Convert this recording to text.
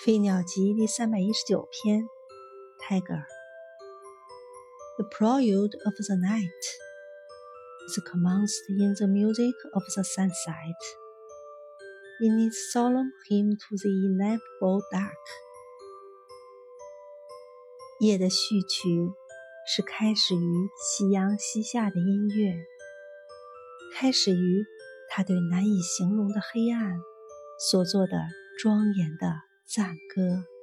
《飞鸟集》第三百一十九篇，《Tiger》，The prelude of the night is commenced in the music of the sunset, in its solemn hymn to the ineffable dark. 夜的序曲是开始于夕阳西下的音乐，开始于他对难以形容的黑暗所做的庄严的赞歌。